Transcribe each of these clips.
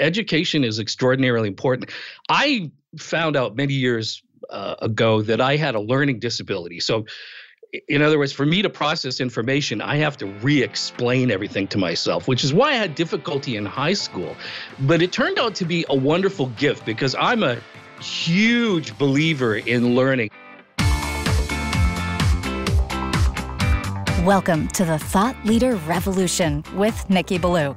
education is extraordinarily important. I found out many years uh, ago that I had a learning disability. So, in other words, for me to process information, I have to re explain everything to myself, which is why I had difficulty in high school. But it turned out to be a wonderful gift because I'm a huge believer in learning. Welcome to the Thought Leader Revolution with Nicky Billou.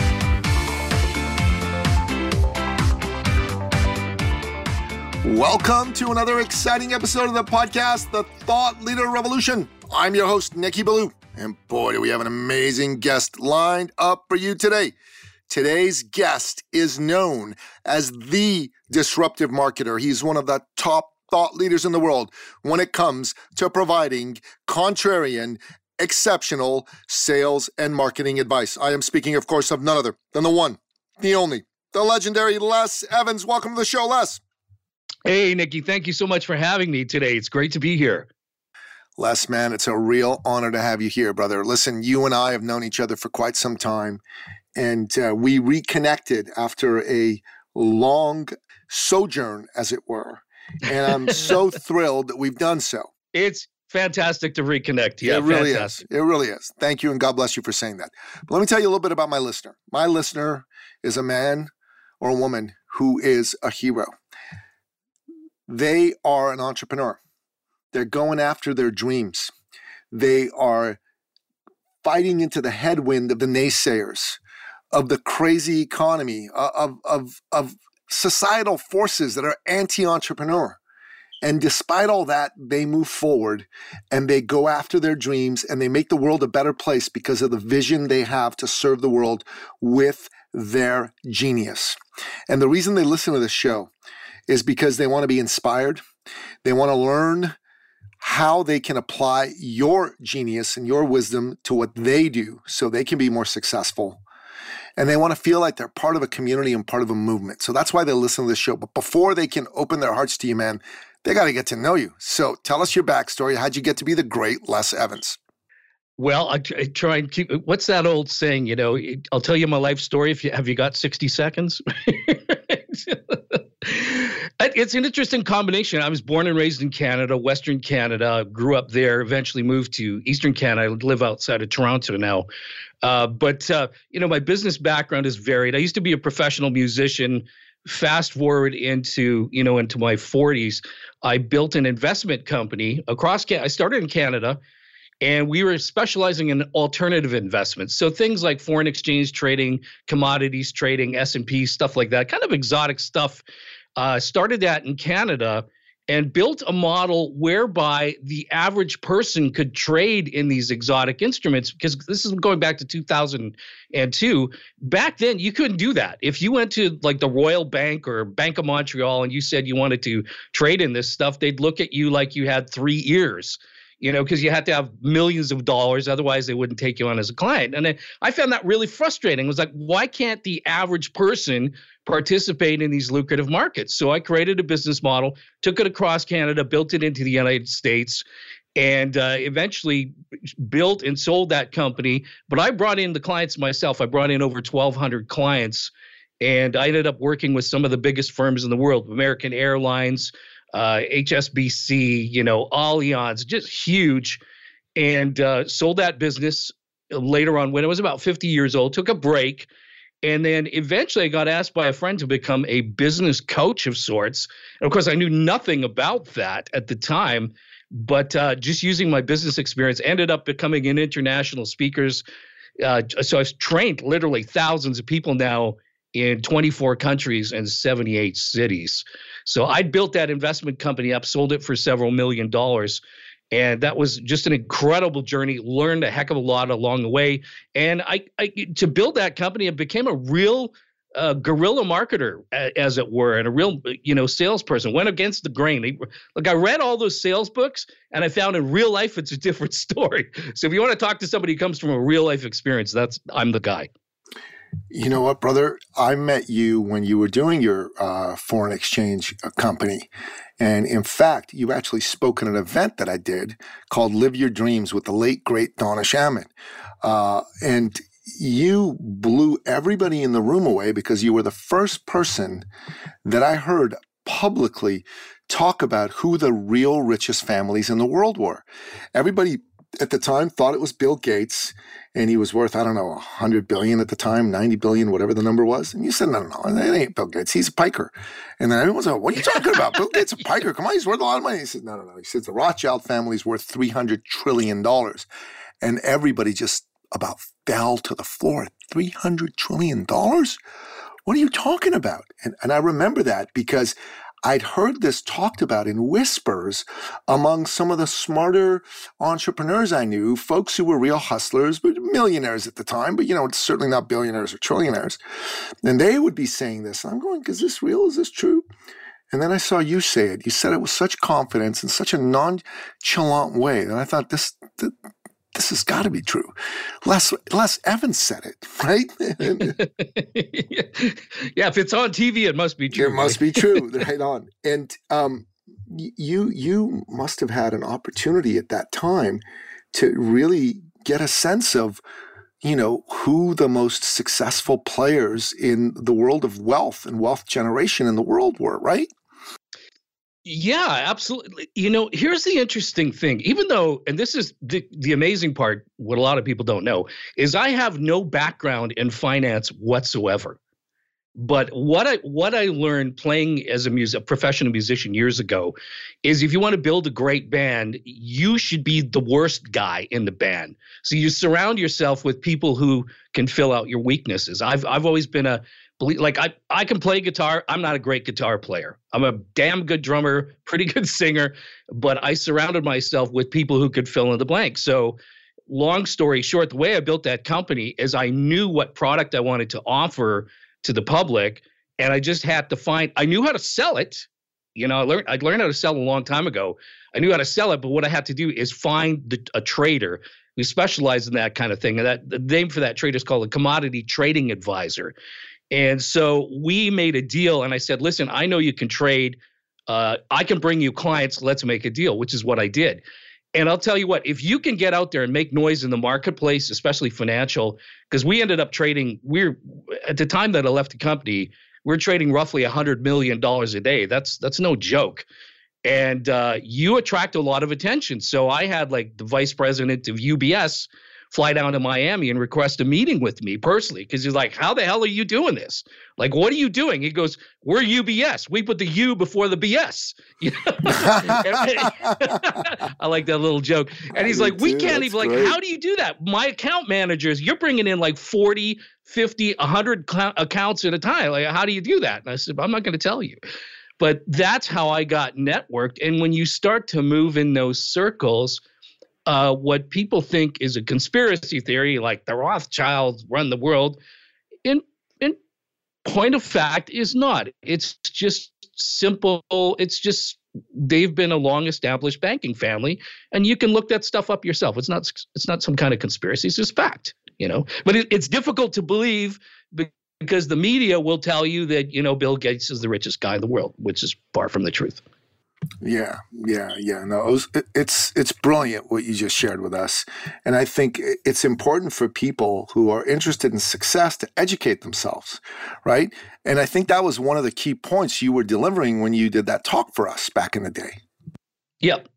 Welcome to another exciting episode of the podcast, The Thought Leader Revolution. I'm your host, Nicky Billou, and boy, do we have an amazing guest lined up for you today. Today's guest is known as the disruptive marketer. He's one of the top thought leaders in the world when it comes to providing contrarian, exceptional sales and marketing advice. I am speaking, of course, of none other than the one, the only, the legendary Les Evans. Welcome to the show, Les. Hey, Nicky, thank you so much for having me today. It's great to be here. Les, man, it's a real honor to have you here, brother. Listen, you and I have known each other for quite some time, and uh, we reconnected after a long sojourn, as it were. And I'm so thrilled that we've done so. It's fantastic to reconnect. Yeah, it really fantastic. is. It really is. Thank you, and God bless you for saying that. But let me tell you a little bit about my listener. My listener is a man or a woman who is a hero. They are an entrepreneur. They're going after their dreams. They are fighting into the headwind of the naysayers, of the crazy economy, of, of, of societal forces that are anti entrepreneur. And despite all that, they move forward and they go after their dreams and they make the world a better place because of the vision they have to serve the world with their genius. And the reason they listen to this show is because they want to be inspired. They want to learn how they can apply your genius and your wisdom to what they do so they can be more successful. And they want to feel like they're part of a community and part of a movement. So that's why they listen to this show. But before they can open their hearts to you, man, they got to get to know you. So tell us your backstory. How'd you get to be the great Les Evans? Well, I, try and keep. What's that old saying? You know, I'll tell you my life story. If you have you got sixty seconds. it's an interesting combination. I was born and raised in Canada, Western Canada. Grew up there. Eventually moved to Eastern Canada. I live outside of Toronto now. Uh, but uh, you know, my business background is varied. I used to be a professional musician. Fast forward into you know into my 40s, I built an investment company across. Canada. I started in Canada and we were specializing in alternative investments. So things like foreign exchange trading commodities trading s&p stuff like that kind of exotic stuff uh, started that in canada and built a model whereby the average person could trade in these exotic instruments because this is going back to 2002 back then you couldn't do that. If you went to like the royal bank or bank of montreal and you said you wanted to trade in this stuff they'd look at you like you had three ears you know, because you had to have millions of dollars. Otherwise, they wouldn't take you on as a client. And I found that really frustrating. It was like, why can't the average person participate in these lucrative markets? So I created a business model, took it across Canada, built it into the United States, and uh, eventually built and sold that company. But I brought in the clients myself. I brought in over 1,200 clients. And I ended up working with some of the biggest firms in the world American Airlines, uh, HSBC, you know, Allianz, just huge, and uh, sold that business later on when I was about 50 years old, took a break. And then eventually I got asked by a friend to become a business coach of sorts. And of course, I knew nothing about that at the time, but uh, just using my business experience, ended up becoming an international speakers. Uh, so I've trained literally thousands of people now in 24 countries and 78 cities. So I built that investment company up, sold it for several million dollars. And that was just an incredible journey. Learned a heck of a lot along the way. And I, I to build that company, it became a real a guerrilla marketer, as it were, and a real, you know, salesperson. Went against the grain. Like I read all those sales books, and I found in real life it's a different story. So if you want to talk to somebody who comes from a real life experience, that's I'm the guy. You know what, brother? I met you when you were doing your uh, foreign exchange uh, company. And in fact, you actually spoke at an event that I did called Live Your Dreams with the late, great Donna Shammin. Uh, and you blew everybody in the room away because you were the first person that I heard publicly talk about who the real richest families in the world were. Everybody at the time thought it was Bill Gates and he was worth, I don't know, 100 billion at the time, 90 billion, whatever the number was. And you said, no, no, no, it ain't Bill Gates. He's a piker. And then everyone's like, what are you talking about? Bill Gates a piker. Come on, he's worth a lot of money. He said, no, no, no. He said, the Rothschild family's worth $300 trillion. And everybody just about fell to the floor. $300 trillion? What are you talking about? And, and I remember that because I'd heard this talked about in whispers among some of the smarter entrepreneurs I knew, folks who were real hustlers, but millionaires at the time, but you know, it's certainly not billionaires or trillionaires. And they would be saying this. I'm going, is this real? Is this true? And then I saw you say it. You said it with such confidence in such a nonchalant way. And I thought this, this has got to be true. Les Les Evans said it, right? yeah, if it's on TV, it must be true. It must be true. right on. And um, you you must have had an opportunity at that time to really get a sense of you know who the most successful players in the world of wealth and wealth generation in the world were, right? Yeah, absolutely. You know, here's the interesting thing. Even though, and this is the, the amazing part, what a lot of people don't know, is I have no background in finance whatsoever. But what I what I learned playing as a music a professional musician years ago is if you want to build a great band, you should be the worst guy in the band. So you surround yourself with people who can fill out your weaknesses. I've I've always been a like I I can play guitar. I'm not a great guitar player. I'm a damn good drummer, pretty good singer, but I surrounded myself with people who could fill in the blank. So, long story short, the way I built that company is I knew what product I wanted to offer to the public, and I just had to find. I knew how to sell it. You know, I learned I learned how to sell a long time ago. I knew how to sell it, but what I had to do is find the, a trader who specialized in that kind of thing. And that the name for that trader is called a commodity trading advisor. And so we made a deal, and I said, listen, I know you can trade. Uh, I can bring you clients. Let's make a deal, which is what I did. And I'll tell you what, if you can get out there and make noise in the marketplace, especially financial, because we ended up trading, we're at the time that I left the company, we're trading roughly $100 million a day. That's that's no joke. And uh, you attract a lot of attention. So I had like the vice president of UBS fly down to Miami and request a meeting with me personally because he's like, How the hell are you doing this? Like, what are you doing? He goes, We're UBS. We put the U before the BS. I like that little joke. And he's like, We can't even, like, how do you do that? My account managers, you're bringing in like 40, 50, 100 cl- accounts at a time. Like, how do you do that? And I said, I'm not going to tell you. But that's how I got networked. And when you start to move in those circles, uh, what people think is a conspiracy theory, like the Rothschilds run the world, in in point of fact, is not. It's just simple. It's just they've been a long established banking family, and you can look that stuff up yourself. It's not it's not some kind of conspiracy. It's just fact, you know. But it, it's difficult to believe because the media will tell you that you know Bill Gates is the richest guy in the world, which is far from the truth. Yeah, yeah, yeah. No, it was, it's it's brilliant what you just shared with us, and I think it's important for people who are interested in success to educate themselves, right? And I think that was one of the key points you were delivering when you did that talk for us back in the day. Yep.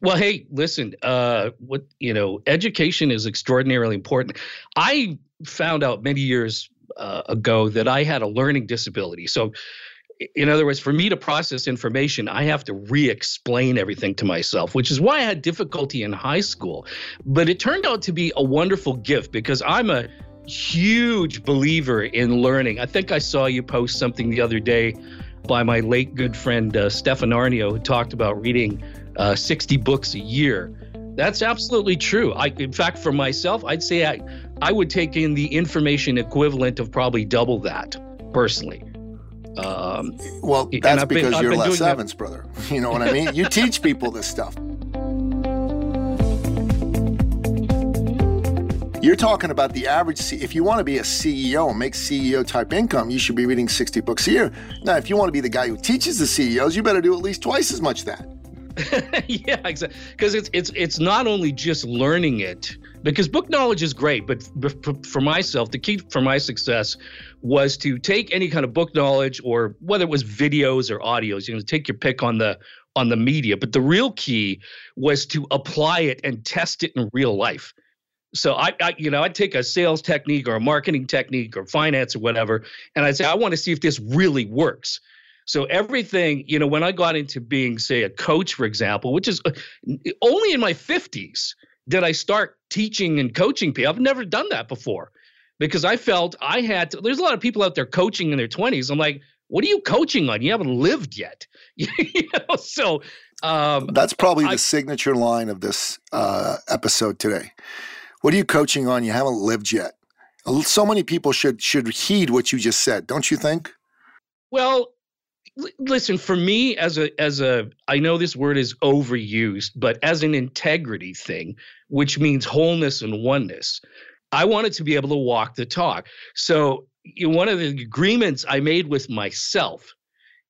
Well, hey, listen. Uh, what you know, education is extraordinarily important. I found out many years uh, ago that I had a learning disability. So in other words, for me to process information, I have to re explain everything to myself, which is why I had difficulty in high school. But it turned out to be a wonderful gift because I'm a huge believer in learning. I think I saw you post something the other day by my late good friend uh, Stefan Aarnio, who talked about reading uh, 60 books a year. That's absolutely true. I, in fact, for myself, I'd say I, I would take in the information equivalent of probably double that personally. Um, well, that's because been, you're Les Evans, that. brother. You know what I mean? you teach people this stuff. You're talking about the average. C- if you want to be a CEO and make CEO type income, you should be reading 60 books a year. Now, if you want to be the guy who teaches the CEOs, you better do at least twice as much that. yeah, exactly. Because it's it's it's not only just learning it. Because book knowledge is great, but for myself, the key for my success was to take any kind of book knowledge, or whether it was videos or audios. You know, take your pick on the on the media. But the real key was to apply it and test it in real life. So I, I, you know, I'd take a sales technique or a marketing technique or finance or whatever, and I'd say, I want to see if this really works. So everything, you know, when I got into being, say, a coach, for example, which is uh, only in my 50s did I start teaching and coaching people. I've never done that before because I felt I had to. There's a lot of people out there coaching in their 20s. I'm like, what are you coaching on? You haven't lived yet. you know, so um, that's probably I, the signature line of this uh, episode today. What are you coaching on? You haven't lived yet. So many people should should heed what you just said, don't you think? Well, listen, for me as a as a I know this word is overused, but as an integrity thing, which means wholeness and oneness, I wanted to be able to walk the talk. So, you know, one of the agreements I made with myself,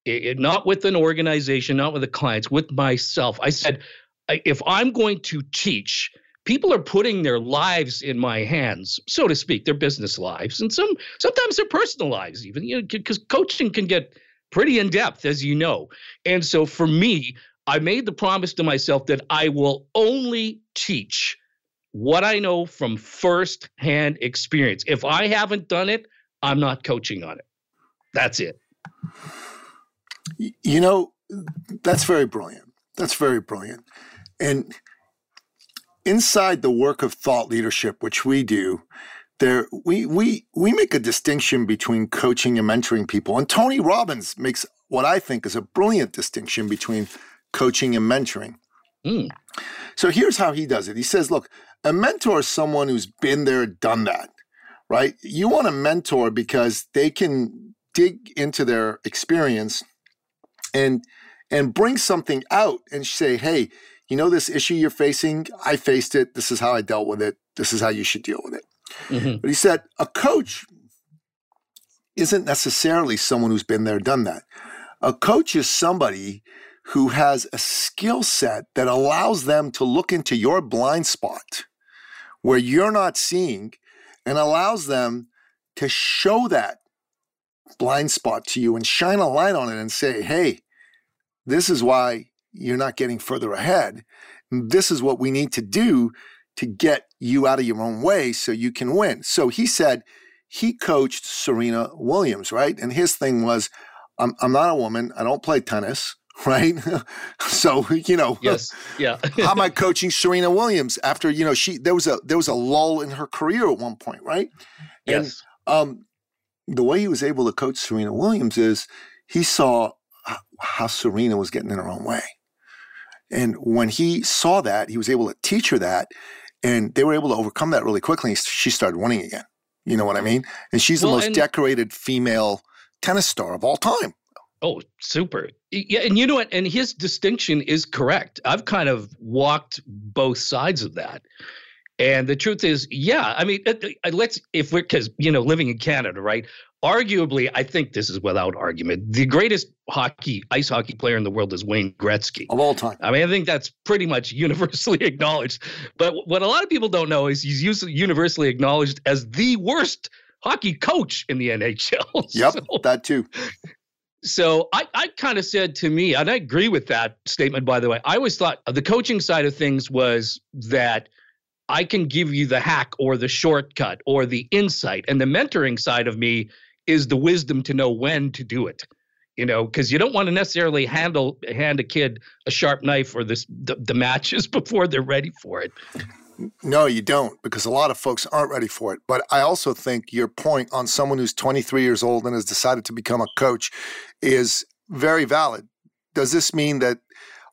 it, not with an organization, not with the clients, with myself, I said, if I'm going to teach, people are putting their lives in my hands, so to speak, their business lives, and some sometimes their personal lives, even you know, because coaching can get pretty in depth, as you know. And so for me, I made the promise to myself that I will only teach what I know from firsthand experience. If I haven't done it, I'm not coaching on it. That's it. You know, that's very brilliant. That's very brilliant. And inside the work of thought leadership, which we do, there we we we make a distinction between coaching and mentoring people. And Tony Robbins makes what I think is a brilliant distinction between coaching and mentoring. Mm. So here's how he does it. He says, look, a mentor is someone who's been there, done that, right? You want a mentor because they can dig into their experience and and bring something out and say, hey, you know, this issue you're facing, I faced it. This is how I dealt with it. This is how you should deal with it. Mm-hmm. But he said, a coach isn't necessarily someone who's been there, done that. A coach is somebody who has a skill set that allows them to look into your blind spot where you're not seeing and allows them to show that blind spot to you and shine a light on it and say, hey, this is why you're not getting further ahead. This is what we need to do to get you out of your own way so you can win. So he said he coached Serena Williams, right? And his thing was, I'm, I'm not a woman. I don't play tennis, right? so you know, yes, yeah. how am I coaching Serena Williams after you know she there was a there was a lull in her career at one point, right? Yes. And um, the way he was able to coach Serena Williams is he saw how Serena was getting in her own way. And when he saw that, he was able to teach her that, and they were able to overcome that really quickly. She started winning again. You know what I mean? And she's the well, most decorated female tennis star of all time. Oh, super. Yeah, and you know what? And his distinction is correct. I've kind of walked both sides of that. And the truth is, yeah, I mean, uh, uh, let's, if we're, because, you know, living in Canada, right? arguably, I think this is without argument, the greatest hockey, ice hockey player in the world is Wayne Gretzky. Of all time. I mean, I think that's pretty much universally acknowledged. But what a lot of people don't know is he's universally acknowledged as the worst hockey coach in the NHL. Yep, so, that too. So I, I kind of said to me, and I agree with that statement, by the way. I always thought uh, the coaching side of things was that I can give you the hack or the shortcut or the insight. And the mentoring side of me is the wisdom to know when to do it you know because you don't want to necessarily handle hand a kid a sharp knife or this the, the, matches before they're ready for it. No you don't because a lot of folks aren't ready for it. But i also think your point on someone who's 23 years old and has decided to become a coach is very valid. Does this mean that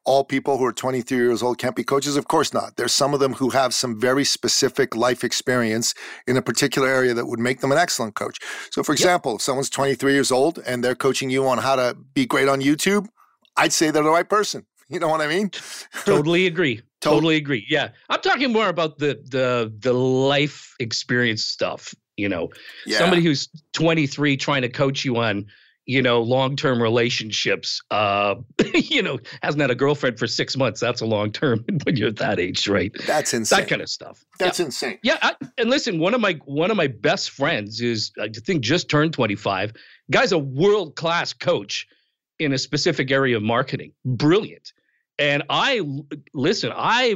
all people who are 23 years old can't be coaches? Of course not. There's some of them who have some very specific life experience in a particular area that would make them an excellent coach. So, for example, yep. if someone's 23 years old and they're coaching you on how to be great on YouTube, I'd say they're the right person. You know what I mean? totally agree. Totally agree. Yeah. I'm talking more about the the the life experience stuff, you know. Yeah. Somebody who's 23 trying to coach you on you know, long term relationships. Uh, you know, hasn't had a girlfriend for six months. That's a long term when you're that age, right? That's insane. That kind of stuff. That's yeah. insane. Yeah, I, and listen, one of my one of my best friends is I think just turned 25. Guy's a world class coach in a specific area of marketing. Brilliant. And I listen. I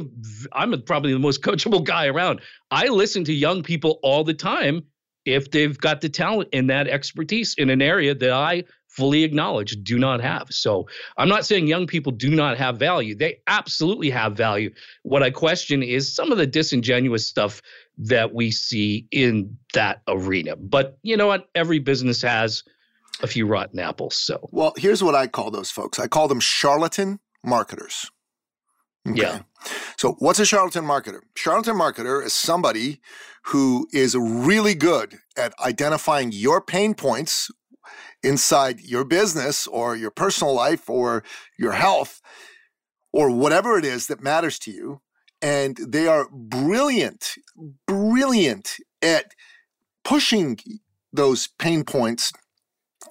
I'm probably the most coachable guy around. I listen to young people all the time if they've got the talent and that expertise in an area that I fully acknowledge do not have. So I'm not saying young people do not have value. They absolutely have value. What I question is some of the disingenuous stuff that we see in that arena. But you know what? Every business has a few rotten apples. So well, here's what I call those folks. I call them charlatan marketers. Okay. Yeah. So, what's a charlatan marketer? Charlatan marketer is somebody who is really good at identifying your pain points inside your business or your personal life or your health or whatever it is that matters to you. And they are brilliant, brilliant at pushing those pain points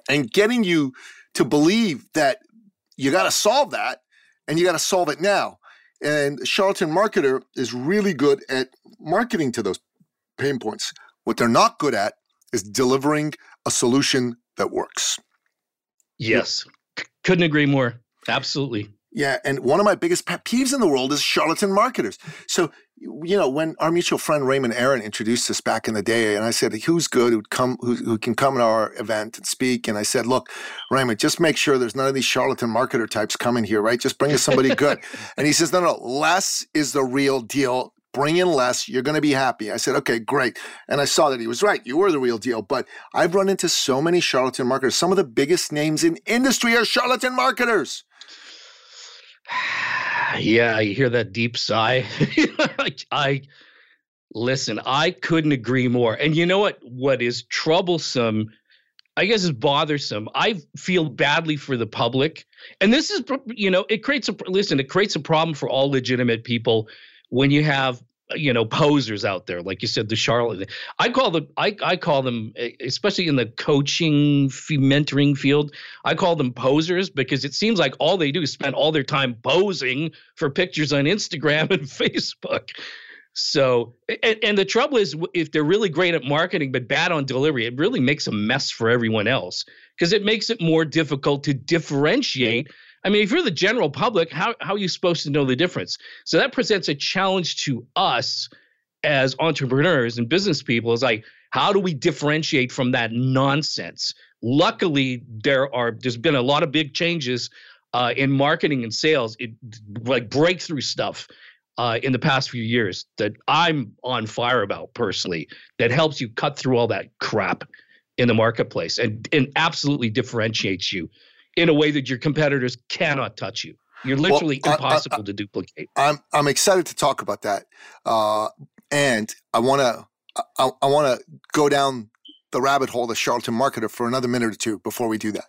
and getting you to believe that you got to solve that and you got to solve it now. And charlatan marketer is really good at marketing to those pain points. What they're not good at is delivering a solution that works. Yes. C- couldn't agree more. Absolutely. Yeah, and one of my biggest pet peeves in the world is charlatan marketers. So, you know, when our mutual friend Raymond Aaron introduced us back in the day, and I said, "Who's good? Who'd come? Who, who can come to our event and speak?" And I said, "Look, Raymond, just make sure there's none of these charlatan marketer types coming here, right? Just bring us somebody good." and he says, "No, no, Les is the real deal bring in Les. You're going to be happy. I said, okay, great. And I saw that he was right. You were the real deal. But I've run into so many charlatan marketers. Some of the biggest names in industry are charlatan marketers. yeah, you hear that deep sigh. I listen, I couldn't agree more. And you know what? What is troublesome, I guess, is bothersome. I feel badly for the public. And this is, you know, it creates a, listen, it creates a problem for all legitimate people when you have uh, you know posers out there like you said the charlotte i call them I, I call them especially in the coaching mentoring field i call them posers because it seems like all they do is spend all their time posing for pictures on instagram and facebook. So and, and the trouble is if they're really great at marketing but bad on delivery it really makes a mess for everyone else because it makes it more difficult to differentiate I mean, if you're the general public, how, how are you supposed to know the difference? So that presents a challenge to us as entrepreneurs and business people is like, how do we differentiate from that nonsense? Luckily, there are there's been a lot of big changes uh, in marketing and sales, it, like breakthrough stuff uh, in the past few years that I'm on fire about personally. That helps you cut through all that crap in the marketplace and and absolutely differentiates you in a way that your competitors cannot touch you. You're literally well, impossible I, I, to duplicate. I'm I'm excited to talk about that, uh, and I want to I, I want to go down the rabbit hole, the charlatan marketer, for another minute or two before we do that.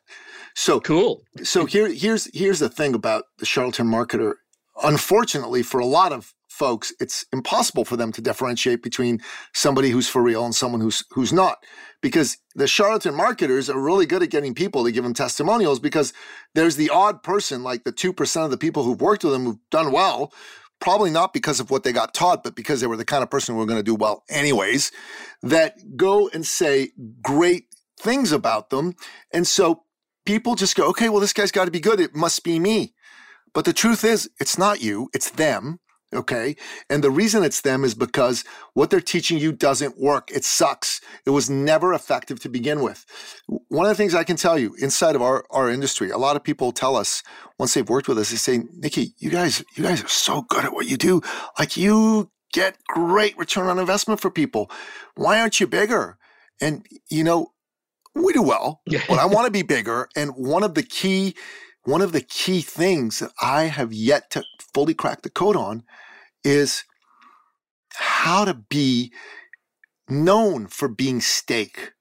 So cool. So here here's here's the thing about the charlatan marketer. Unfortunately, for a lot of folks, it's impossible for them to differentiate between somebody who's for real and someone who's who's not. Because the charlatan marketers are really good at getting people to give them testimonials because there's the odd person, like the 2% of the people who've worked with them who've done well, probably not because of what they got taught, but because they were the kind of person who were going to do well anyways, that go and say great things about them. And so people just go, okay, well, this guy's got to be good. It must be me. But the truth is, it's not you, it's them. Okay. And the reason it's them is because what they're teaching you doesn't work. It sucks. It was never effective to begin with. One of the things I can tell you inside of our, our industry, a lot of people tell us once they've worked with us, they say, Nicky, you guys, you guys are so good at what you do. Like you get great return on investment for people. Why aren't you bigger? And, you know, we do well, but I want to be bigger. And one of the key one of the key things that I have yet to fully crack the code on is how to be known for being steak.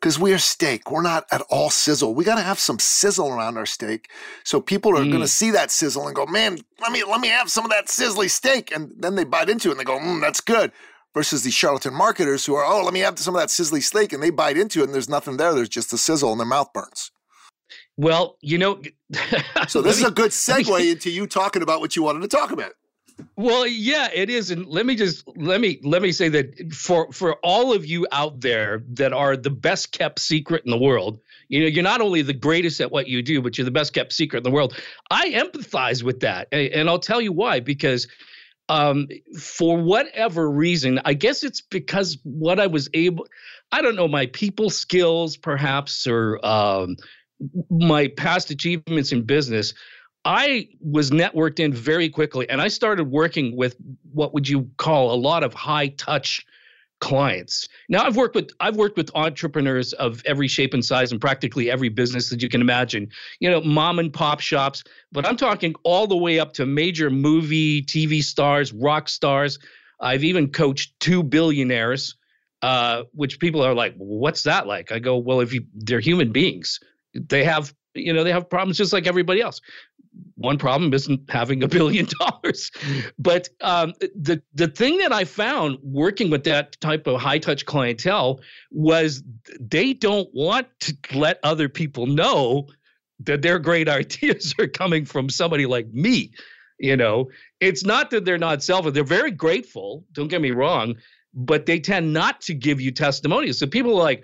Because we are steak. We're not at all sizzle. We got to have some sizzle around our steak. So people are mm. going to see that sizzle and go, man, let me, let me have some of that sizzly steak. And then they bite into it and they go, mm, that's good. Versus these charlatan marketers who are, oh, let me have some of that sizzly steak. And they bite into it and there's nothing there. There's just the sizzle and their mouth burns. Well, you know. so this is a good segue into you talking about what you wanted to talk about. Well, yeah, it is, and let me just let me let me say that for for all of you out there that are the best kept secret in the world, you know, you're not only the greatest at what you do, but you're the best kept secret in the world. I empathize with that, and, I'll tell you why. Because um, for whatever reason, I guess it's because what I was able, I don't know, my people skills, perhaps, or um, my past achievements in business I was networked in very quickly and I started working with what would you call a lot of high touch clients. Now I've worked with I've worked with entrepreneurs of every shape and size and practically every business that you can imagine. You know, mom and pop shops, but I'm talking all the way up to major movie, TV stars, rock stars. I've even coached two billionaires, uh, which people are like, "What's that like?" I go, "Well, if you, they're human beings, they have you know they have problems just like everybody else one problem isn't having a billion dollars. But um, the the thing that I found working with that type of high touch clientele was they don't want to let other people know that their great ideas are coming from somebody like me. You know, it's not that they're not selfish; they're very grateful. Don't get me wrong, but they tend not to give you testimonials. So people are like,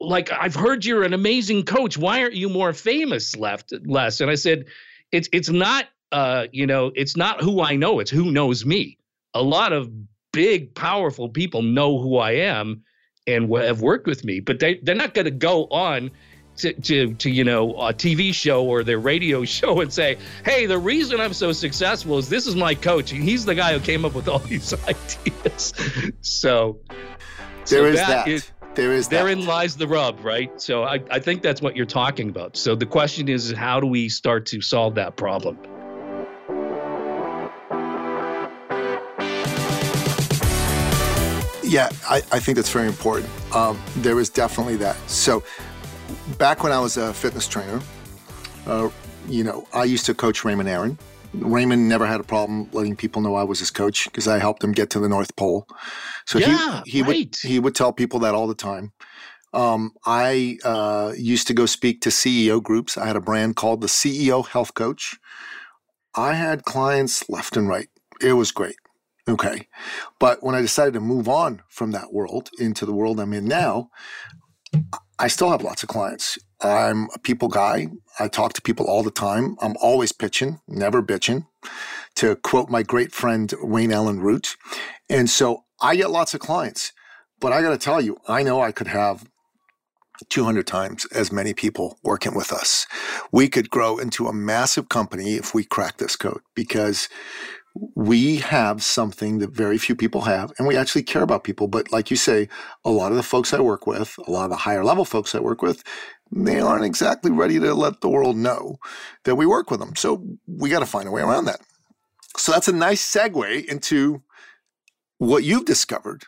like I've heard you're an amazing coach. Why aren't you more famous left Les? And I said, it's it's not uh you know it's not who I know it's who knows me. A lot of big powerful people know who I am and have worked with me, but they they're not going to go on to, to, to you know a TV show or their radio show and say, "Hey, the reason I'm so successful is this is my coach, and he's the guy who came up with all these ideas." so there so is that. that. Is, there is therein that. lies the rub, right? So I, I think that's what you're talking about. So the question is, how do we start to solve that problem? Yeah, I, I think that's very important. Um, there is definitely that. So back when I was a fitness trainer, uh, you know, I used to coach Raymond Aaron. Raymond never had a problem letting people know I was his coach because I helped him get to the North Pole. So yeah, he, he right. would he would tell people that all the time. Um, I uh, used to go speak to CEO groups. I had a brand called the CEO Health Coach. I had clients left and right. It was great. Okay. But when I decided to move on from that world into the world I'm in now, I still have lots of clients. I'm a people guy. I talk to people all the time. I'm always pitching, never bitching, to quote my great friend Wayne Allyn Root. And so I get lots of clients, but I got to tell you, I know I could have 200 times as many people working with us. We could grow into a massive company if we crack this code because we have something that very few people have, and we actually care about people. But like you say, a lot of the folks I work with, a lot of the higher level folks I work with, they aren't exactly ready to let the world know that we work with them. So we got to find a way around that. So that's a nice segue into what you've discovered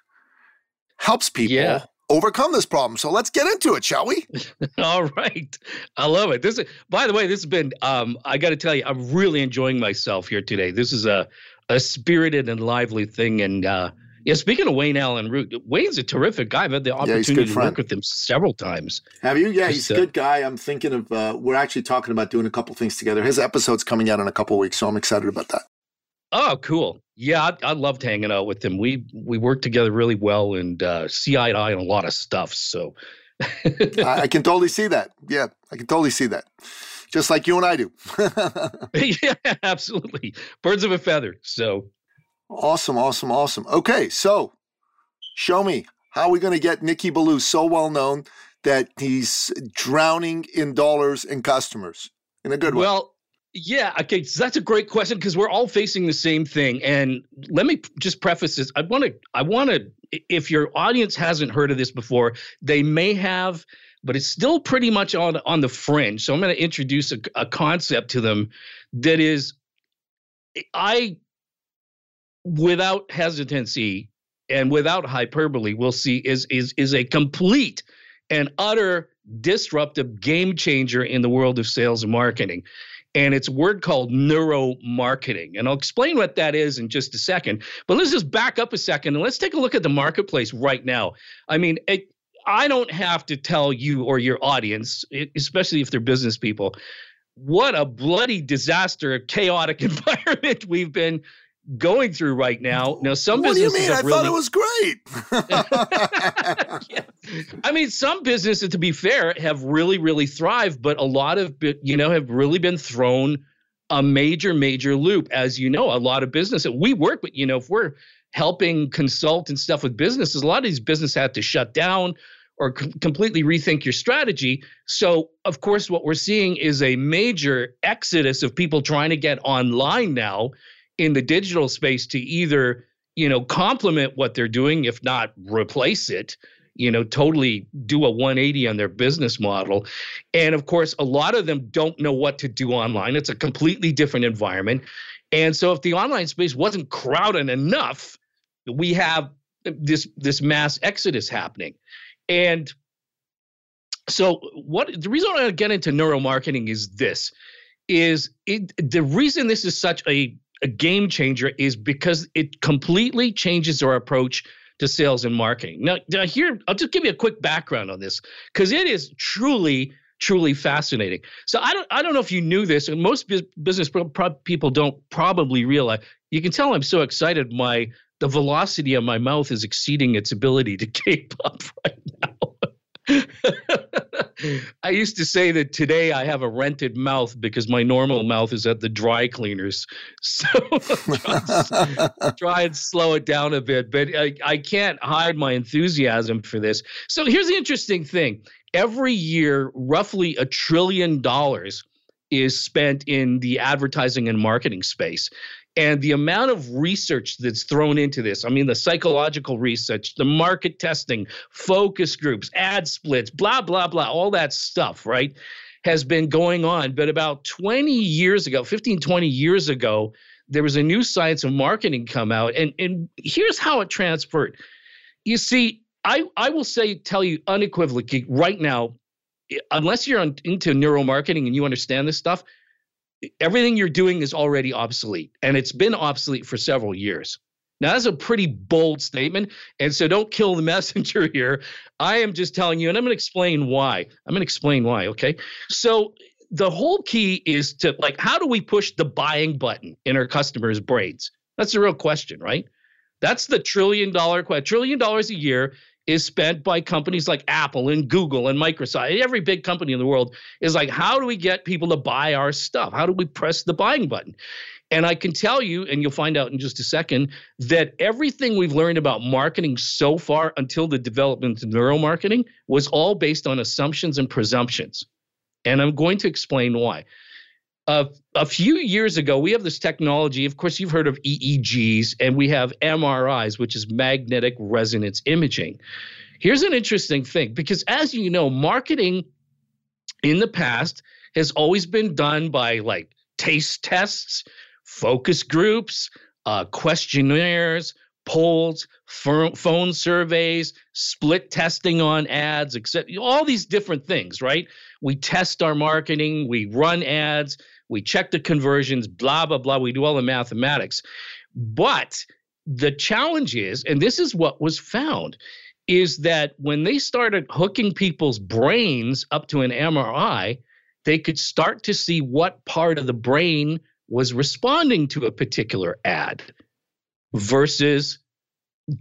helps people yeah. Overcome this problem. So let's get into it, shall we? All right. I love it. This is by the way, this has been um, I gotta tell you, I'm really enjoying myself here today. This is a a spirited and lively thing. And uh, yeah, speaking of Wayne Allyn Root, Wayne's a terrific guy. I've had the opportunity yeah, to work with him several times. Have you? Yeah, he's a good guy. I'm thinking of uh, we're actually talking about doing a couple things together. His episode's coming out in a couple weeks, so I'm excited about that. Oh, cool. Yeah, I, I, loved hanging out with him. We we worked together really well and uh, see eye to eye on a lot of stuff. So I, I can totally see that. Yeah, I can totally see that. Just like you and I do. yeah, absolutely. Birds of a feather. So awesome, awesome, awesome. Okay, so show me how are we going to get Nicky Billou so well known that he's drowning in dollars and customers in a good way. Well, yeah, okay, so that's a great question because we're all facing the same thing. And let me just preface this. I want to I want to if your audience hasn't heard of this before, they may have but it's still pretty much on on the fringe. So I'm going to introduce a, a concept to them that is, I, without hesitancy and without hyperbole, we'll see is is is a complete and utter disruptive game changer in the world of sales and marketing and it's a word called neuromarketing. And I'll explain what that is in just a second. But let's just back up a second and let's take a look at the marketplace right now. I mean, it, I don't have to tell you or your audience, especially if they're business people, what a bloody disaster, chaotic environment we've been going through right now. Now, some what businesses. What do you mean? I really, thought it was great. yeah. I mean, some businesses, to be fair, have really, really thrived, but a lot of, you know, have really been thrown a major, major loop. As you know, a lot of businesses we work with, you know, if we're helping consult and stuff with businesses, a lot of these businesses have to shut down or c- completely rethink your strategy. So, of course, what we're seeing is a major exodus of people trying to get online now in the digital space to either you know complement what they're doing if not replace it you know totally do a 180 on their business model. And of course a lot of them don't know what to do online. It's a completely different environment. And so if the online space wasn't crowded enough we have this this mass exodus happening. And so what the reason i get into neuromarketing is this is it the reason this is such a a game changer is because it completely changes our approach to sales and marketing. Now, here, I'll just give you a quick background on this because it is truly, truly fascinating. So I don't, I don't know if you knew this, and most business people don't probably realize. You can tell I'm so excited. My the velocity of my mouth is exceeding its ability to keep up right now. I used to say that today I have a rented mouth because my normal mouth is at the dry cleaners. So try, try, and slow it down a bit, but I, I can't hide my enthusiasm for this. So here's the interesting thing every year, roughly a trillion dollars is spent in the advertising and marketing space. And the amount of research that's thrown into this, I mean, the psychological research, the market testing, focus groups, ad splits, blah, blah, blah, all that stuff, right, has been going on. But about 20 years ago, 15, 20 years ago, there was a new science of marketing come out. And, and here's how it transferred. You see, I, I will say, tell you unequivocally right now, unless you're on, into neuromarketing and you understand this stuff, everything you're doing is already obsolete and it's been obsolete for several years. Now, that's a pretty bold statement. And so don't kill the messenger here. I am just telling you, and I'm going to explain why. I'm going to explain why. Okay. So the whole key is to like, how do we push the buying button in our customers' brains? That's the real question, right? That's the trillion dollar question. Trillion dollars a year is spent by companies like Apple and Google and Microsoft. Every big company in the world is like, how do we get people to buy our stuff? How do we press the buying button? And I can tell you, and you'll find out in just a second, that everything we've learned about marketing so far until the development of neuromarketing was all based on assumptions and presumptions. And I'm going to explain why. A few years ago, we have this technology. Of course, you've heard of EEGs, and we have MRIs, which is magnetic resonance imaging. Here's an interesting thing because, as you know, marketing in the past has always been done by like taste tests, focus groups, uh, questionnaires, polls, phone surveys, split testing on ads, etc. All these different things, right? We test our marketing, we run ads, we check the conversions, blah, blah, blah. We do all the mathematics. But the challenge is, and this is what was found, is that when they started hooking people's brains up to an MRI, they could start to see what part of the brain was responding to a particular ad versus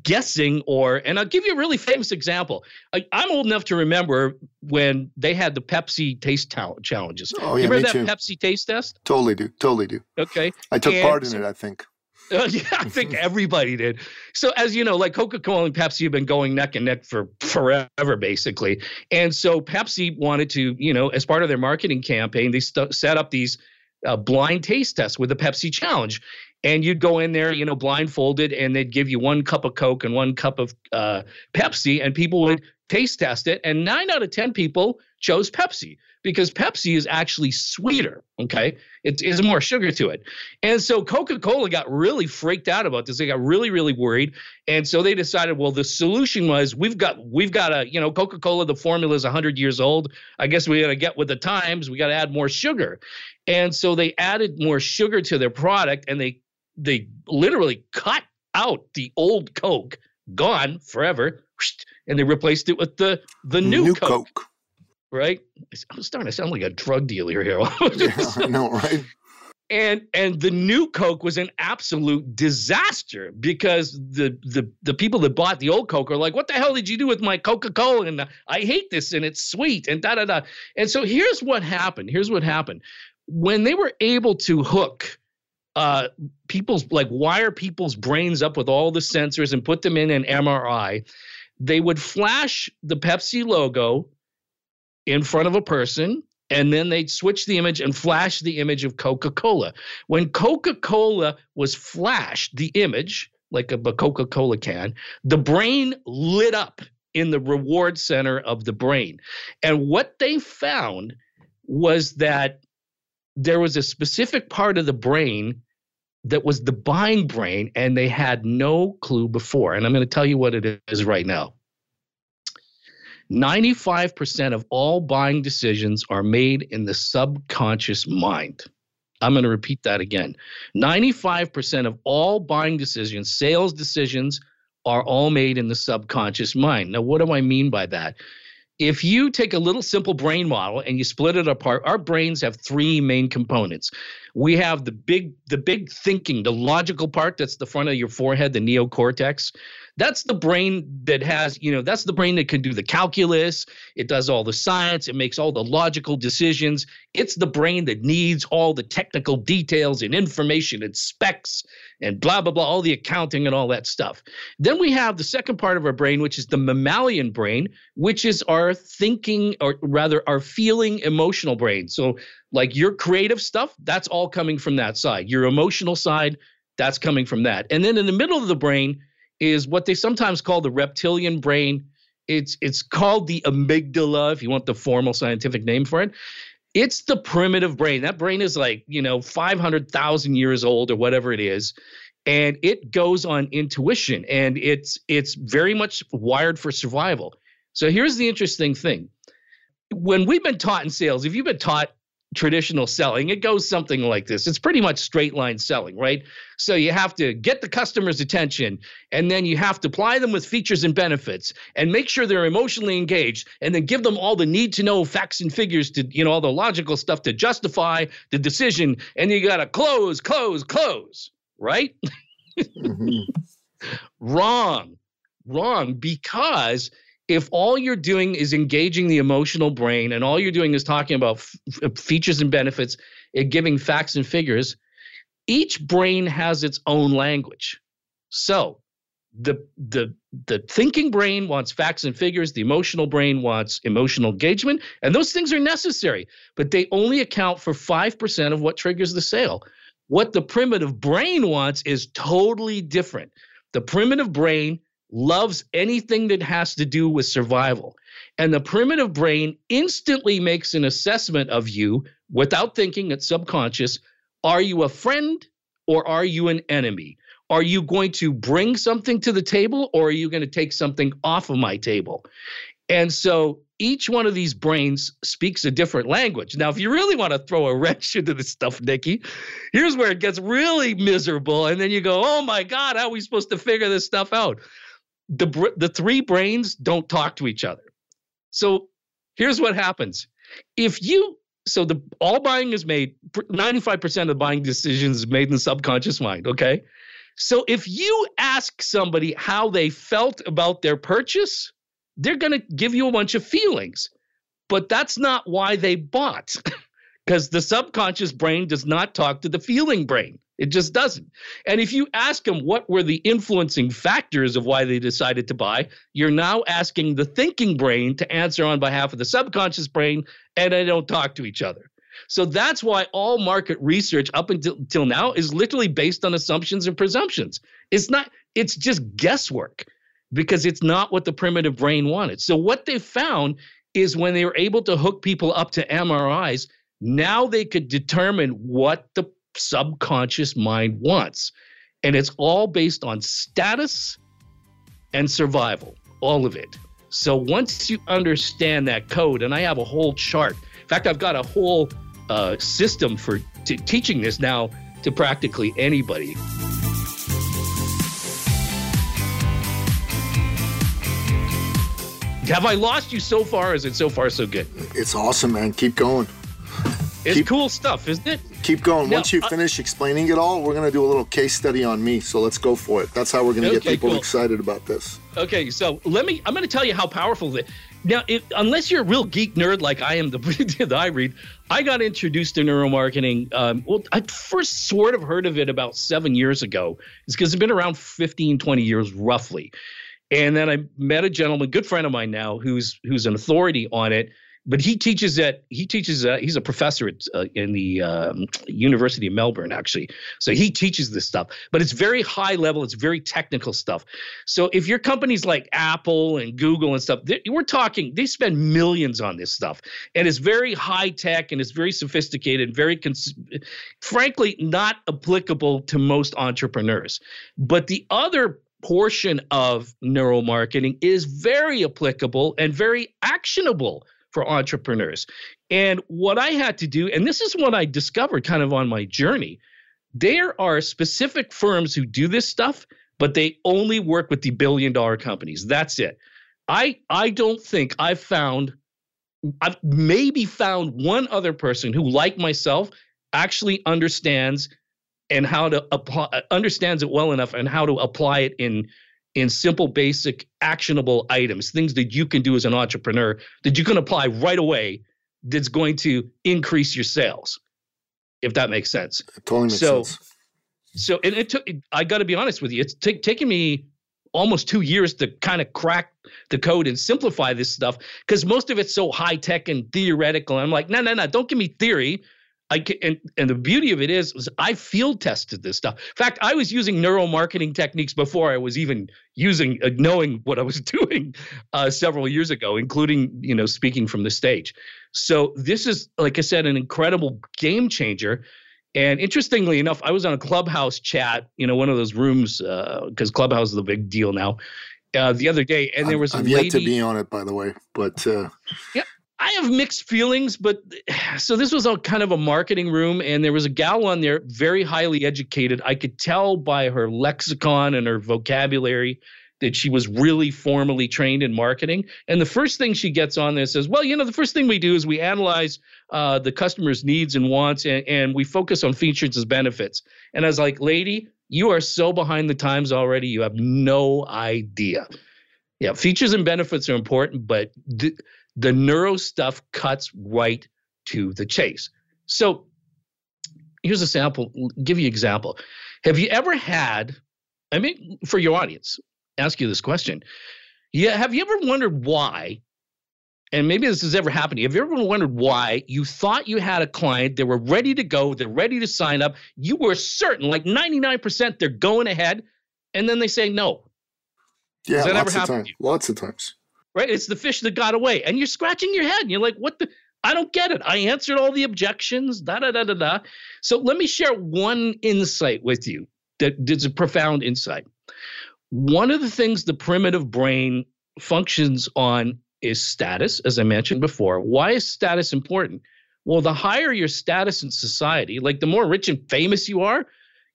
guessing or and i'll give you a really famous example I, am old enough to remember when they had the pepsi taste challenges oh yeah you remember that too. pepsi taste test totally do totally do okay i took and part in so, it i think uh, yeah, I think everybody did. So, as you know, like Coca Cola and Pepsi have been going neck and neck for forever, basically. And so, Pepsi wanted to, you know, as part of their marketing campaign, they st- set up these uh, blind taste tests with the Pepsi Challenge. And you'd go in there, you know, blindfolded, and they'd give you one cup of Coke and one cup of uh, Pepsi, and people would taste test it. And nine out of 10 people chose Pepsi because Pepsi is actually sweeter. Okay. It is more sugar to it. And so Coca Cola got really freaked out about this. They got really, really worried. And so they decided, well, the solution was we've got, we've got a, you know, Coca Cola, the formula is 100 years old. I guess we got to get with the times. We got to add more sugar. And so they added more sugar to their product and they, they literally cut out the old Coke, gone forever, and they replaced it with the the new, new Coke. Coke right? I'm starting to sound like a drug dealer here. yeah, I know, right? And and the new Coke was an absolute disaster because the the the people that bought the old Coke are like, what the hell did you do with my Coca Cola? And I hate this, and it's sweet, and da da da. And so here's what happened. Here's what happened when they were able to hook uh, people's like wire people's brains up with all the sensors and put them in an MRI. They would flash the Pepsi logo in front of a person and then they'd switch the image and flash the image of Coca Cola. When Coca Cola was flashed, the image, like a, a Coca Cola can, the brain lit up in the reward center of the brain. And what they found was that there was a specific part of the brain that was the buying brain, and they had no clue before. And I'm going to tell you what it is right now. 95% of all buying decisions are made in the subconscious mind. I'm going to repeat that again. 95% of all buying decisions, sales decisions, are all made in the subconscious mind. Now, what do I mean by that? If you take a little simple brain model and you split it apart, our brains have three main components. We have the big the big thinking, the logical part that's the front of your forehead, the neocortex. That's the brain that has, you know, that's the brain that can do the calculus. It does all the science. It makes all the logical decisions. It's the brain that needs all the technical details and information and specs and blah, blah, blah, all the accounting and all that stuff. Then we have the second part of our brain, which is the mammalian brain, which is our thinking, or rather, our feeling emotional brain. So, like your creative stuff, that's all coming from that side. Your emotional side, that's coming from that. And then in the middle of the brain, is what they sometimes call the reptilian brain. It's it's called the amygdala if you want the formal scientific name for it. It's the primitive brain. That brain is like, you know, 500,000 years old or whatever it is and it goes on intuition and it's it's very much wired for survival. So here's the interesting thing. When we've been taught in sales, if you've been taught traditional selling, it goes something like this. It's pretty much straight line selling, right? So you have to get the customer's attention and then you have to ply them with features and benefits and make sure they're emotionally engaged and then give them all the need to know facts and figures to, you know, all the logical stuff to justify the decision. And you got to close, close, close, right? mm-hmm. Wrong. Wrong because if all you're doing is engaging the emotional brain and all you're doing is talking about f- features and benefits and giving facts and figures, each brain has its own language. So the the the thinking brain wants facts and figures, the emotional brain wants emotional engagement, and those things are necessary, but they only account for 5% of what triggers the sale. What the primitive brain wants is totally different. The primitive brain loves anything that has to do with survival. And the primitive brain instantly makes an assessment of you without thinking, it's subconscious. Are you a friend or are you an enemy? Are you going to bring something to the table or are you going to take something off of my table? And so each one of these brains speaks a different language. Now, if you really want to throw a wrench into this stuff, Nicky, here's where it gets really miserable. And then you go, oh my God, how are we supposed to figure this stuff out? The the three brains don't talk to each other. So here's what happens. If you so the all buying is made 95% of the buying decisions is made in the subconscious mind, okay? So if you ask somebody how they felt about their purchase, they're going to give you a bunch of feelings. But that's not why they bought. Cuz the subconscious brain does not talk to the feeling brain. It just doesn't. And if you ask them what were the influencing factors of why they decided to buy, you're now asking the thinking brain to answer on behalf of the subconscious brain, and they don't talk to each other. So that's why all market research up until, until now is literally based on assumptions and presumptions. It's not, it's just guesswork because it's not what the primitive brain wanted. So what they found is when they were able to hook people up to MRIs, now they could determine what the subconscious mind wants. And it's all based on status and survival, all of it. So once you understand that code, and I have a whole chart. In fact, I've got a whole uh, system for t- teaching this now to practically anybody. Have I lost you so far? Is it so far so good? It's awesome, man. Keep going. It's keep, cool stuff, isn't it? Keep going. Once you finish explaining it all, we're going to do a little case study on me. So let's go for it. That's how we're going to okay, get people cool. excited about this. Okay, so let me. I'm going to tell you how powerful it. Now, it, unless you're a real geek nerd like I am, the that I read, I got introduced to neuromarketing. Um, well, I first sort of heard of it about seven years ago. It's because it's been around 15, 20 years roughly. And then I met a gentleman, good friend of mine now, who's who's an authority on it. But he teaches at he teaches uh, he's a professor at, uh, in the um, University of Melbourne actually. So he teaches this stuff, but it's very high level. It's very technical stuff. So if your companies like Apple and Google and stuff, we're talking they spend millions on this stuff, and it's very high tech and it's very sophisticated, and very cons- frankly not applicable to most entrepreneurs. But the other portion of neuromarketing is very applicable and very actionable for entrepreneurs. And what I had to do, and this is what I discovered kind of on my journey, there are specific firms who do this stuff, but they only work with the billion dollar companies. That's it. I I don't think I've found I've maybe found one other person who, like myself, actually understands and how to apply understands it well enough and how to apply it in in simple basic actionable items things that you can do as an entrepreneur that you can apply right away that's going to increase your sales if that makes sense it totally makes so, sense so and it took i got to be honest with you it's t- taken me almost two years to kind of crack the code and simplify this stuff because most of it's so high tech and theoretical. I'm like, no, no, no, don't give me theory. I can, and, and the beauty of it is, was I field tested this stuff. In fact, I was using neuromarketing techniques before I was even using uh, knowing what I was doing uh, several years ago, including you know speaking from the stage. So this is, like I said, an incredible game changer. And interestingly enough, I was on a clubhouse chat, you know, one of those rooms because uh, clubhouse is a big deal now. Uh, the other day, and there was a lady, yet to be on it, by the way, but uh, yeah, I have mixed feelings, but so this was a kind of a marketing room, and there was a gal on there, very highly educated. I could tell by her lexicon and her vocabulary that she was really formally trained in marketing. And the first thing she gets on there says, "Well, you know, the first thing we do is we analyze uh, the customer's needs and wants, and, and we focus on features as benefits." And I was like, "Lady, you are so behind the times already. You have no idea." Yeah, features and benefits are important, but th- the neuro stuff cuts right to the chase. So here's a sample, give you an example. Have you ever had, I mean, for your audience, ask you this question. Yeah, have you ever wondered why? And maybe this has ever happened to you. Have you ever wondered why you thought you had a client, they were ready to go, they're ready to sign up, you were certain, like 99% they're going ahead, and then they say no? Yeah, Has that lots ever happened? Lots of times right? It's the fish that got away. And you're scratching your head. And you're like, what the? I don't get it. I answered all the objections, da da da da da. So let me share one insight with you that is a profound insight. One of the things the primitive brain functions on is status, as I mentioned before. Why is status important? Well, the higher your status in society, like the more rich and famous you are,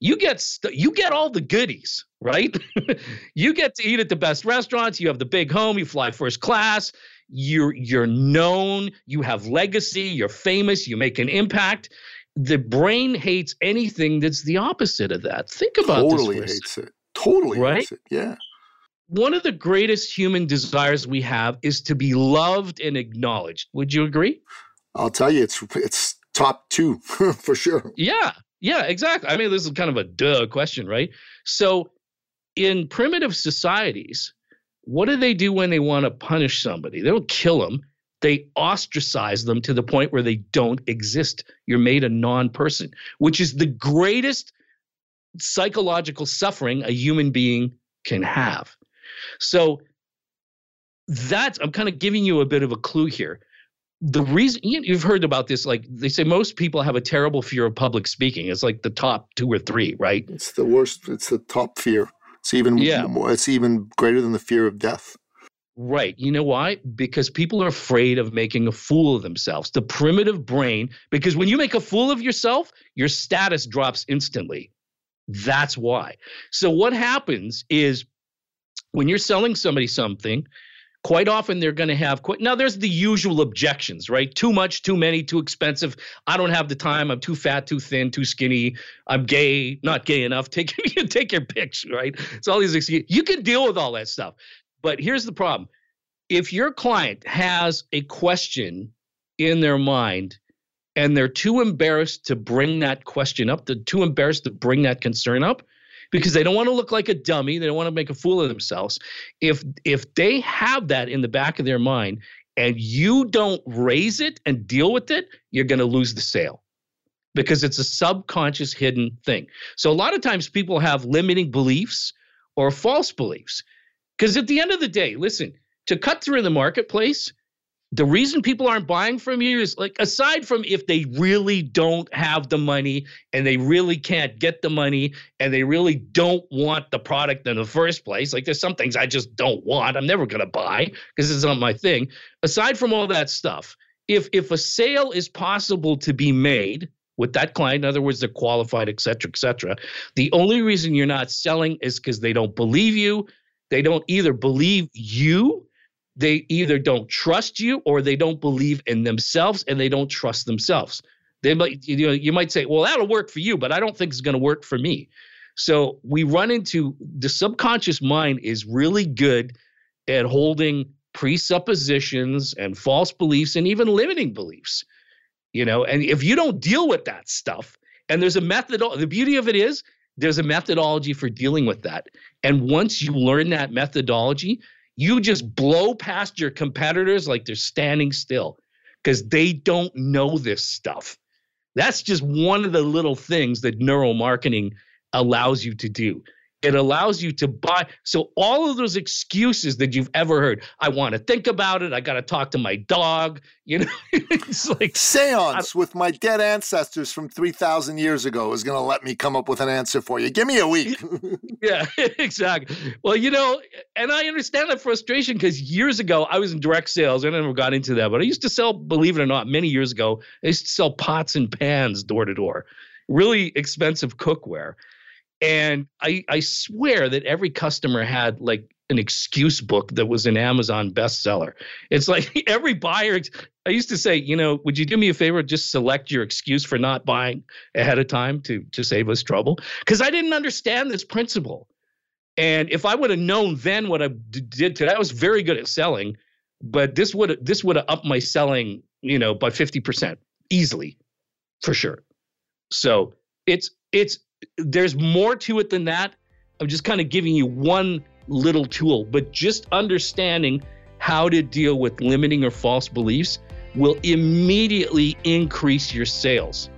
you get st- you get all the goodies, right? you get to eat at the best restaurants, you have the big home, you fly first class, you're you're known, you have legacy, you're famous, you make an impact. The brain hates anything that's the opposite of that. Think about totally this. Totally hates it. Totally right? hates it. Yeah. One of the greatest human desires we have is to be loved and acknowledged. Would you agree? I'll tell you, it's it's top two for sure. Yeah, yeah, exactly. I mean, this is kind of a duh question, right? So, in primitive societies, what do they do when they want to punish somebody? They don't kill them. They ostracize them to the point where they don't exist. You're made a non person, which is the greatest psychological suffering a human being can have. So that's, I'm kind of giving you a bit of a clue here. The reason you've heard about this, like they say, most people have a terrible fear of public speaking. It's like the top two or three, right? It's the worst. It's the top fear. It's even yeah. more, it's even greater than the fear of death. Right. You know why? Because people are afraid of making a fool of themselves. The primitive brain, because when you make a fool of yourself, your status drops instantly. That's why. So, what happens is when you're selling somebody something, quite often they're going to have quite now there's the usual objections right? Too much too many too expensive. I don't have the time. I'm too fat too thin too skinny. I'm gay not gay enough. Take take your picks right? It's all these excuses. You can deal with all that stuff. But here's the problem. If your client has a question in their mind and they're too embarrassed to bring that question up, they're too embarrassed to bring that concern up because they don't want to look like a dummy, they don't want to make a fool of themselves. If if they have that in the back of their mind and you don't raise it and deal with it, you're going to lose the sale because it's a subconscious hidden thing. So a lot of times people have limiting beliefs or false beliefs. Because at the end of the day, listen, to cut through the marketplace, the reason people aren't buying from you is like aside from if they really don't have the money and they really can't get the money and they really don't want the product in the first place like there's some things i just don't want i'm never going to buy because it's not my thing. Aside from all that stuff if if a sale is possible to be made with that client in other words they're qualified et cetera et cetera the only reason you're not selling is because they don't believe you they don't either believe you, they either don't trust you or they don't believe in themselves and they don't trust themselves. They might, you know, you might say, well, that'll work for you, but I don't think it's going to work for me. So we run into the subconscious mind is really good at holding presuppositions and false beliefs and even limiting beliefs. You know, and if you don't deal with that stuff, and there's a method, the beauty of it is there's a methodology for dealing with that. And once you learn that methodology, you just blow past your competitors like they're standing still because they don't know this stuff. That's just one of the little things that neuromarketing allows you to do. It allows you to buy. So all of those excuses that you've ever heard, I want to think about it. I got to talk to my dog. You know, it's like seance with my dead ancestors from three thousand years ago is going to let me come up with an answer for you. Give me a week. yeah, exactly. Well, you know, and I understand that frustration because years ago I was in direct sales. I never got into that, but I used to sell, believe it or not, many years ago, I used to sell pots and pans door to door, really expensive cookware. And I, I swear that every customer had like an excuse book that was an Amazon bestseller. It's like every buyer, I used to say, you know, would you do me a favor? Just select your excuse for not buying ahead of time to, to save us trouble. Because I didn't understand this principle. And if I would have known then what I d- did today, I was very good at selling, but this would this would have upped my selling, you know, by 50% easily, for sure. So it's it's there's more to it than that. I'm just kind of giving you one little tool, but just understanding how to deal with limiting or false beliefs will immediately increase your sales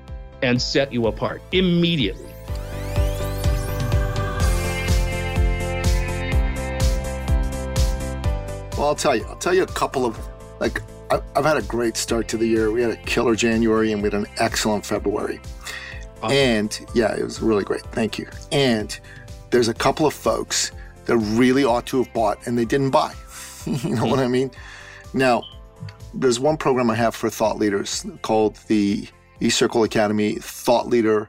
and set you apart immediately. Well, I'll tell you, I'll tell you a couple of like I've had a great start to the year. We had a killer January and we had an excellent February. Awesome. And yeah, it was really great. Thank you. And there's a couple of folks that really ought to have bought and they didn't buy. you know mm-hmm. what I mean? Now, there's one program I have for thought leaders called the eCircle Academy Thought Leader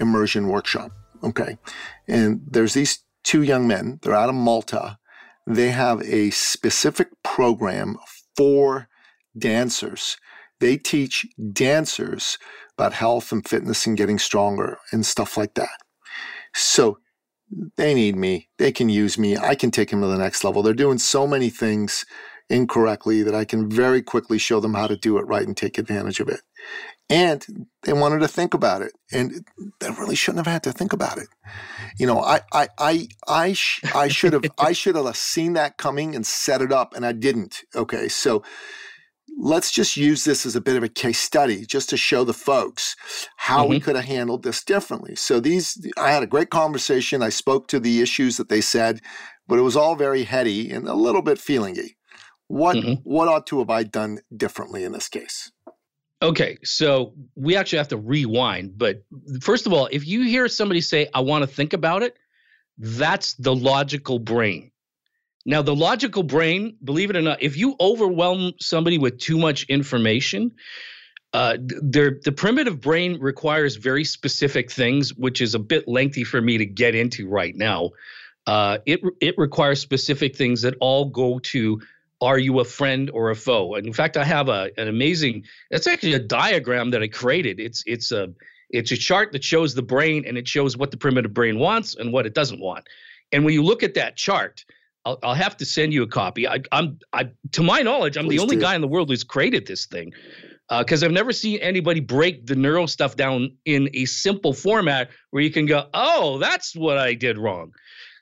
Immersion Workshop. Okay. And there's these two young men, they're out of Malta. They have a specific program for dancers. They teach dancers about health and fitness and getting stronger and stuff like that. So they need me. They can use me. I can take them to the next level. They're doing so many things incorrectly that I can very quickly show them how to do it right and take advantage of it. And they wanted to think about it, and they really shouldn't have had to think about it. You know, I, I, I, I, sh- I should have, I should have seen that coming and set it up, and I didn't. Okay, so let's just use this as a bit of a case study just to show the folks how mm-hmm. we could have handled this differently. So these I had a great conversation. I spoke to the issues that they said, but it was all very heady and a little bit feelingy. What mm-hmm. what ought to have I done differently in this case? Okay, so we actually have to rewind, but first of all, if you hear somebody say I want to think about it, that's the logical brain. Now, the logical brain, believe it or not, if you overwhelm somebody with too much information, uh, the primitive brain requires very specific things, which is a bit lengthy for me to get into right now. Uh, it it requires specific things that all go to are you a friend or a foe? And in fact, I have a an amazing. It's actually a diagram that I created. It's it's a it's a chart that shows the brain and it shows what the primitive brain wants and what it doesn't want. And when you look at that chart, I'll, I'll have to send you a copy. I, am I, to my knowledge, I'm Please the only do. guy in the world who's created this thing, because uh, I've never seen anybody break the neuro stuff down in a simple format where you can go, oh, that's what I did wrong.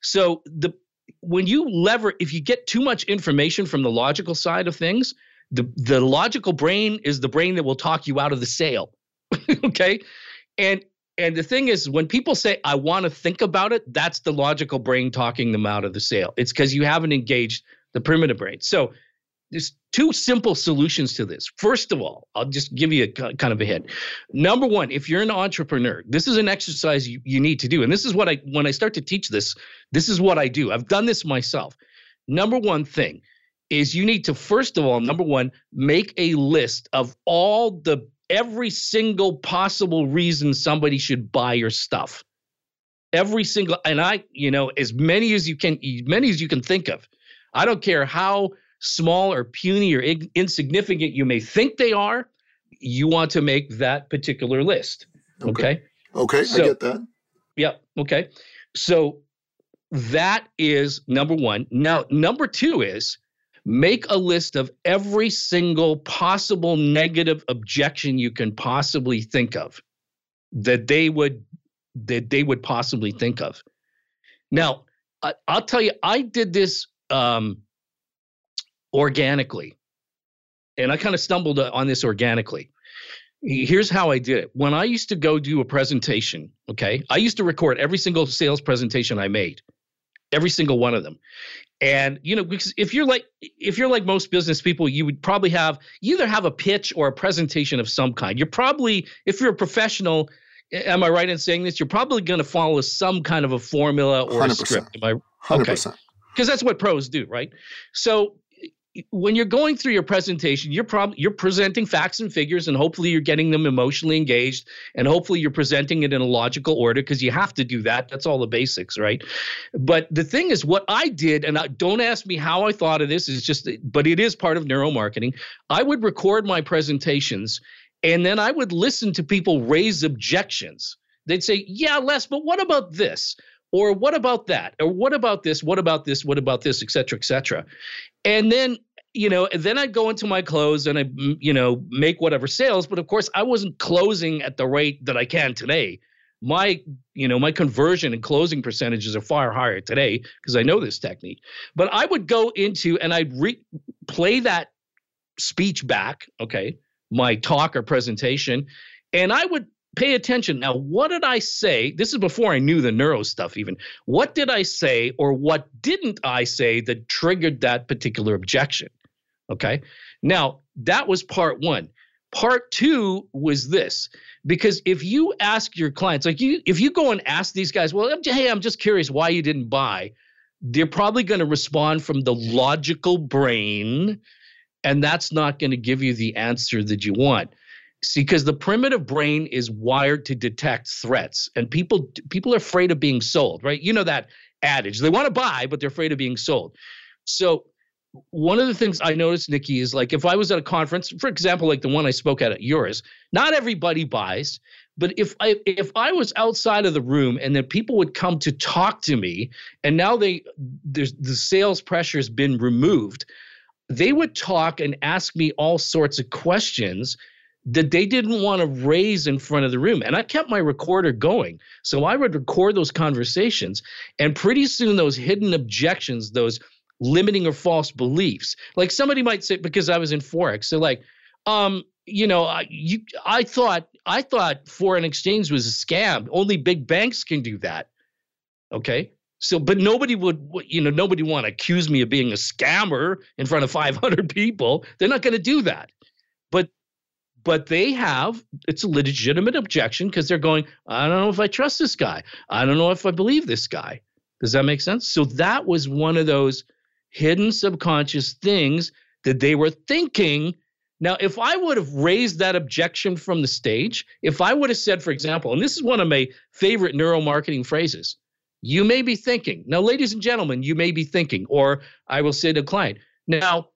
So the when you lever, if you get too much information from the logical side of things, the the logical brain is the brain that will talk you out of the sale. okay, and and the thing is, when people say, I want to think about it, that's the logical brain talking them out of the sale. It's because you haven't engaged the primitive brain. So there's two simple solutions to this. First of all, I'll just give you a kind of a hint. Number one, if you're an entrepreneur, this is an exercise you, you need to do. And this is what I, when I start to teach this, this is what I do. I've done this myself. Number one thing is you need to, first of all, number one, make a list of all the every single possible reason somebody should buy your stuff. Every single, and I, you know, as many as you can, as many as you can think of. I don't care how small or puny or ig- insignificant you may think they are. You want to make that particular list. Okay. Okay, okay so, I get that. Yeah. Okay. So that is number one. Now, number two is make a list of every single possible negative objection you can possibly think of that they would that they would possibly think of. Now I, will tell you i did this um, organically and i kind of stumbled on this organically. Here's how i did it. When i used to go do a presentation okay i used to record every single sales presentation i made every single one of them. And you know because if you're like if you're like most business people you would probably have you either have a pitch or a presentation of some kind. You're probably if you're a professional am i right in saying this? You're probably going to follow some kind of a formula or 100%. a script am i okay. Because that's what pros do right? So when you're going through your presentation, you're probably you're presenting facts and figures, and hopefully you're getting them emotionally engaged, and hopefully you're presenting it in a logical order because you have to do that. That's all the basics, right? But the thing is, what I did, and I, don't ask me how I thought of this, is just, but it is part of neuromarketing. I would record my presentations, and then I would listen to people raise objections. They'd say, "Yeah, Les, but what about this?" Or what about that? Or what about this? What about this? What about this? Et cetera et cetera. And then you know then i'd go into my close and i you know make whatever sales but of course i wasn't closing at the rate that i can today. My you know my conversion and closing percentages are far higher today because i know this technique. But i would go into and i'd re- play that speech back okay my talk or presentation and i would pay attention. Now, what did I say? This is before I knew the neuro stuff, even. What did I say or what didn't I say that triggered that particular objection? Okay. Now, that was part one. Part two was this because if you ask your clients, like you, if you go and ask these guys, well, hey, I'm just curious why you didn't buy, they're probably going to respond from the logical brain, and that's not going to give you the answer that you want. See, because the primitive brain is wired to detect threats, and people people are afraid of being sold, right? You know that adage. They want to buy, but they're afraid of being sold. So one of the things I noticed, Nicky, is like if I was at a conference, for example, like the one I spoke at at yours, not everybody buys. But if I if I was outside of the room and then people would come to talk to me, and now they there's the sales pressure has been removed, they would talk and ask me all sorts of questions that they didn't want to raise in front of the room. And I kept my recorder going. So I would record those conversations. And pretty soon, those hidden objections, those limiting or false beliefs. Like somebody might say, because I was in Forex, they're like, um, you know, I, you, I thought, I thought foreign exchange was a scam. Only big banks can do that. Okay. So, but nobody would, you know, nobody want to accuse me of being a scammer in front of 500 people. They're not going to do that. But, but they have, it's a legitimate objection because they're going, I don't know if I trust this guy. I don't know if I believe this guy. Does that make sense? So that was one of those hidden subconscious things that they were thinking. Now, if I would have raised that objection from the stage, if I would have said, for example, and this is one of my favorite neuromarketing phrases, you may be thinking, now, ladies and gentlemen, you may be thinking, or I will say to a client, now,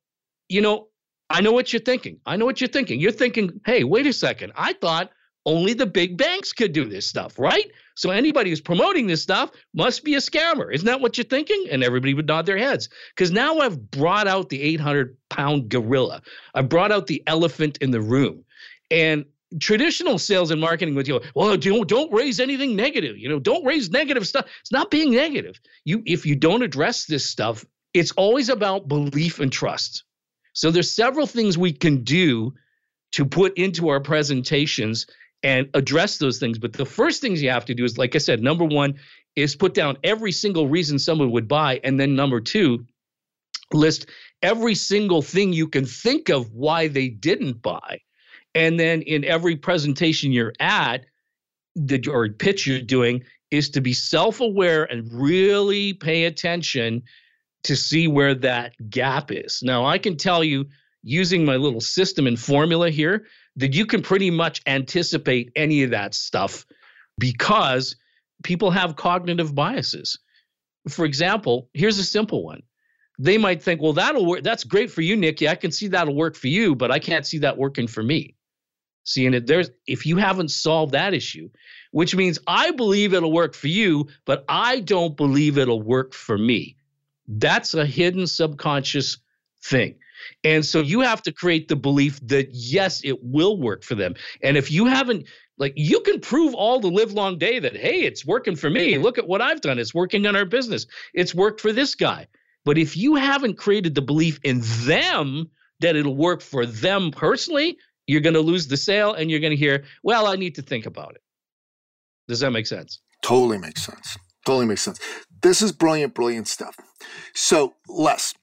you know, I know what you're thinking. I know what you're thinking. You're thinking, hey, wait a second. I thought only the big banks could do this stuff, right? So anybody who's promoting this stuff must be a scammer. Isn't that what you're thinking? And everybody would nod their heads. Because now I've brought out the 800 pound gorilla. I've brought out the elephant in the room. And traditional sales and marketing with you, well, don't don't raise anything negative. You know, don't raise negative stuff. It's not being negative. You if you don't address this stuff, it's always about belief and trust. So there's several things we can do to put into our presentations and address those things. But the first things you have to do is, like I said, number one is put down every single reason someone would buy. And then number two, list every single thing you can think of why they didn't buy. And then in every presentation you're at, the or pitch you're doing is to be self-aware and really pay attention to see where that gap is. Now, I can tell you using my little system and formula here that you can pretty much anticipate any of that stuff because people have cognitive biases. For example, here's a simple one. They might think, well, that'll work. That's great for you, Nicky. I can see that'll work for you, but I can't see that working for me. See, and there's if you haven't solved that issue, which means I believe it'll work for you, but I don't believe it'll work for me. That's a hidden subconscious thing. And so you have to create the belief that yes, it will work for them. And if you haven't, like, you can prove all the live long day that, hey, it's working for me. Look at what I've done. It's working on our business. It's worked for this guy. But if you haven't created the belief in them that it'll work for them personally, you're going to lose the sale and you're going to hear, well, I need to think about it. Does that make sense? Totally makes sense. Totally makes sense. This is brilliant, brilliant stuff. So, Les,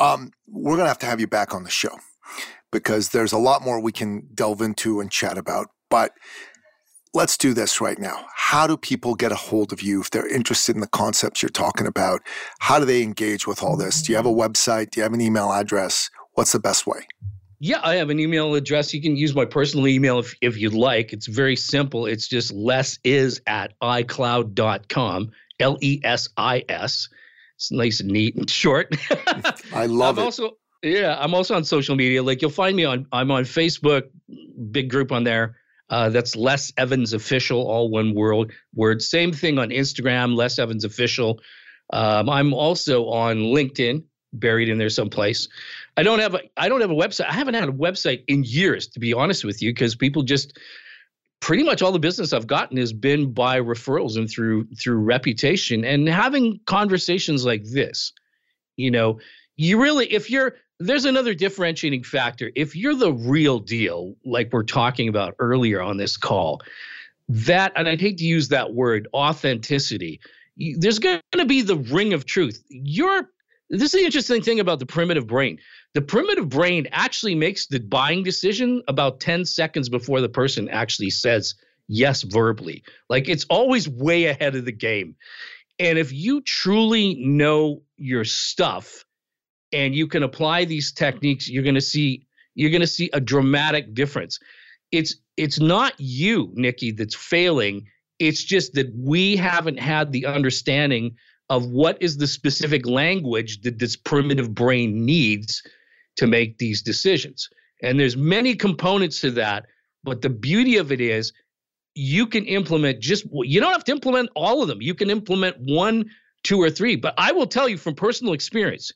um, we're going to have to have you back on the show because there's a lot more we can delve into and chat about. But let's do this right now. How do people get a hold of you if they're interested in the concepts you're talking about? How do they engage with all this? Do you have a website? Do you have an email address? What's the best way? Yeah, I have an email address. You can use my personal email if, if you'd like. It's very simple. It's just lesis at iCloud.com, L E S I S. It's nice and neat and short. I love I'm it. Also, yeah, I'm also on social media. Like you'll find me on, I'm on Facebook, big group on there. Uh, that's Les Evans Official, all one word. Word. Same thing on Instagram, Les Evans Official. Um, I'm also on LinkedIn, buried in there someplace. I don't have a I don't have a website. I haven't had a website in years, to be honest with you, because people just pretty much all the business I've gotten has been by referrals and through through reputation and having conversations like this. You know, you really if you're there's another differentiating factor. If you're the real deal, like we're talking about earlier on this call, that and I'd hate to use that word authenticity. There's going to be the ring of truth. You're this is the interesting thing about the primitive brain. The primitive brain actually makes the buying decision about 10 seconds before the person actually says yes verbally. Like it's always way ahead of the game. And if you truly know your stuff and you can apply these techniques, you're going to see you're going to see a dramatic difference. It's it's not you, Nicky, that's failing. It's just that we haven't had the understanding of what is the specific language that this primitive brain needs to make these decisions. And there's many components to that, but the beauty of it is you can implement just you don't have to implement all of them. You can implement one, two or three, but I will tell you from personal experience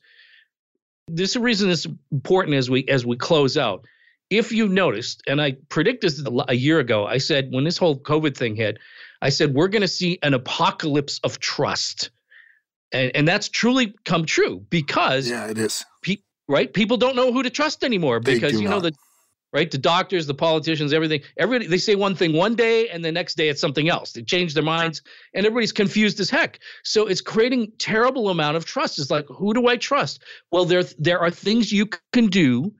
this is the reason it's important as we as we close out. If you noticed, and I predicted this a year ago, I said when this whole COVID thing hit, I said we're going to see an apocalypse of trust And, and that's truly come true because yeah, it is. Right? People don't know who to trust anymore because you know the right the doctors, the politicians, everything. Everybody they say one thing one day and the next day it's something else. They change their minds and everybody's confused as heck. So it's creating terrible amount of trust. It's like who do I trust? Well, there there are things you can do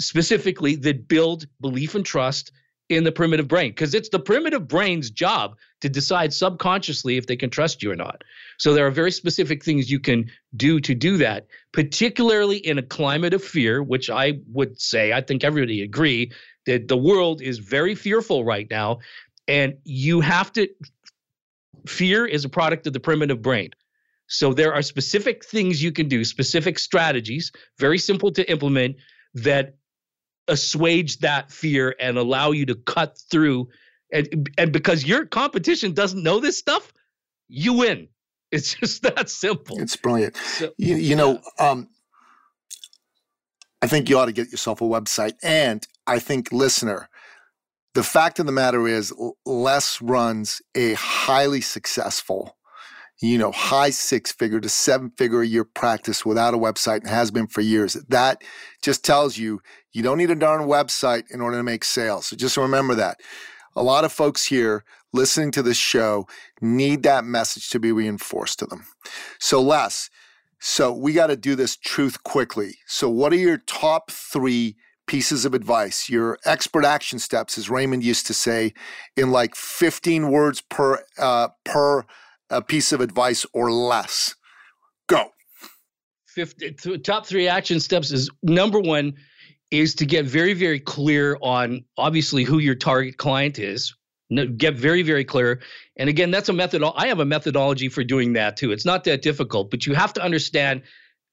specifically that build belief and trust in the primitive brain because it's the primitive brain's job to decide subconsciously if they can trust you or not. So there are very specific things you can do to do that, particularly in a climate of fear, which I would say I think everybody agree that the world is very fearful right now and you have to fear is a product of the primitive brain. So there are specific things you can do, specific strategies, very simple to implement that assuage that fear and allow you to cut through. And and because your competition doesn't know this stuff you win. It's just that simple. It's brilliant. So, you, you know um, i think you ought to get yourself a website. And i think listener the fact of the matter is les runs a highly successful you know, high six figure to seven figure a year practice without a website and has been for years. That just tells you you don't need a darn website in order to make sales. So just remember that. A lot of folks here listening to this show need that message to be reinforced to them. So, Les, so we got to do this truth quickly. So, what are your top three pieces of advice, your expert action steps, as Raymond used to say, in like 15 words per uh, per a piece of advice or less. Go. 50, top three action steps is number one is to get very, very clear on obviously who your target client is. Get very, very clear. And again, that's a method. I have a methodology for doing that too. It's not that difficult, but you have to understand